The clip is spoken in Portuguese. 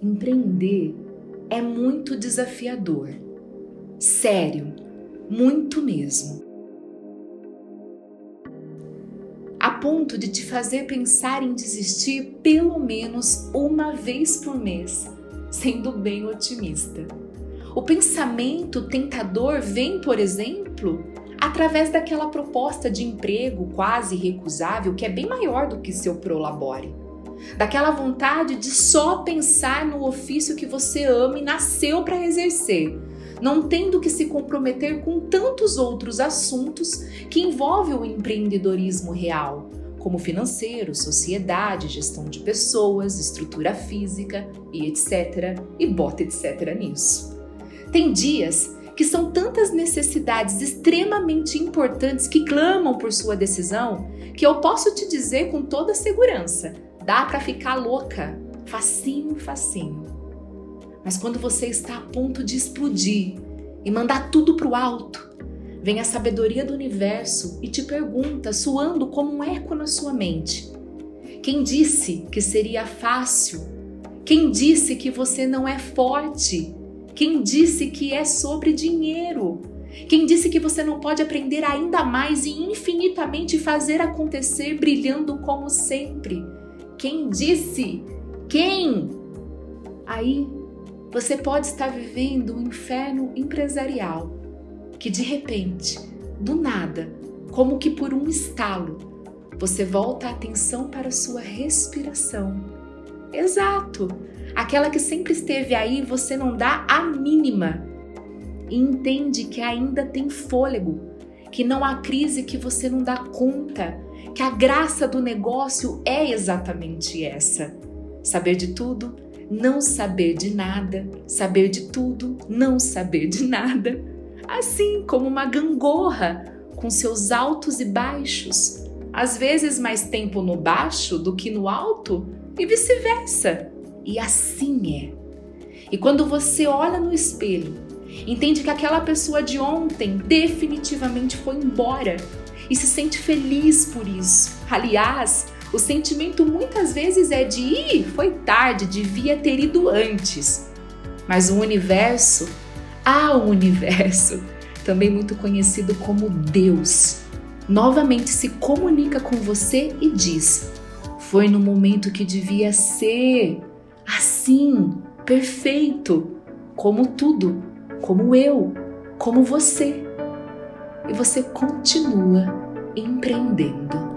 Empreender é muito desafiador. Sério, muito mesmo. A ponto de te fazer pensar em desistir pelo menos uma vez por mês, sendo bem otimista. O pensamento tentador vem, por exemplo, através daquela proposta de emprego quase recusável que é bem maior do que seu prolabore daquela vontade de só pensar no ofício que você ama e nasceu para exercer, não tendo que se comprometer com tantos outros assuntos que envolvem o empreendedorismo real, como financeiro, sociedade, gestão de pessoas, estrutura física e etc. E bota etc. nisso. Tem dias que são tantas necessidades extremamente importantes que clamam por sua decisão que eu posso te dizer com toda segurança Dá para ficar louca, facinho, facinho. Mas quando você está a ponto de explodir e mandar tudo pro alto, vem a sabedoria do universo e te pergunta, suando como um eco na sua mente: quem disse que seria fácil? Quem disse que você não é forte? Quem disse que é sobre dinheiro? Quem disse que você não pode aprender ainda mais e infinitamente fazer acontecer brilhando como sempre? Quem disse? Quem? Aí você pode estar vivendo um inferno empresarial que de repente, do nada, como que por um estalo, você volta a atenção para a sua respiração. Exato! Aquela que sempre esteve aí, você não dá a mínima. E entende que ainda tem fôlego, que não há crise que você não dá conta que a graça do negócio é exatamente essa: saber de tudo, não saber de nada, saber de tudo, não saber de nada. Assim como uma gangorra com seus altos e baixos, às vezes mais tempo no baixo do que no alto e vice-versa. E assim é. E quando você olha no espelho, entende que aquela pessoa de ontem definitivamente foi embora e se sente feliz por isso. Aliás, o sentimento muitas vezes é de ir, foi tarde, devia ter ido antes. Mas o universo, ah, o universo, também muito conhecido como Deus, novamente se comunica com você e diz: foi no momento que devia ser assim, perfeito, como tudo, como eu, como você e você continua empreendendo.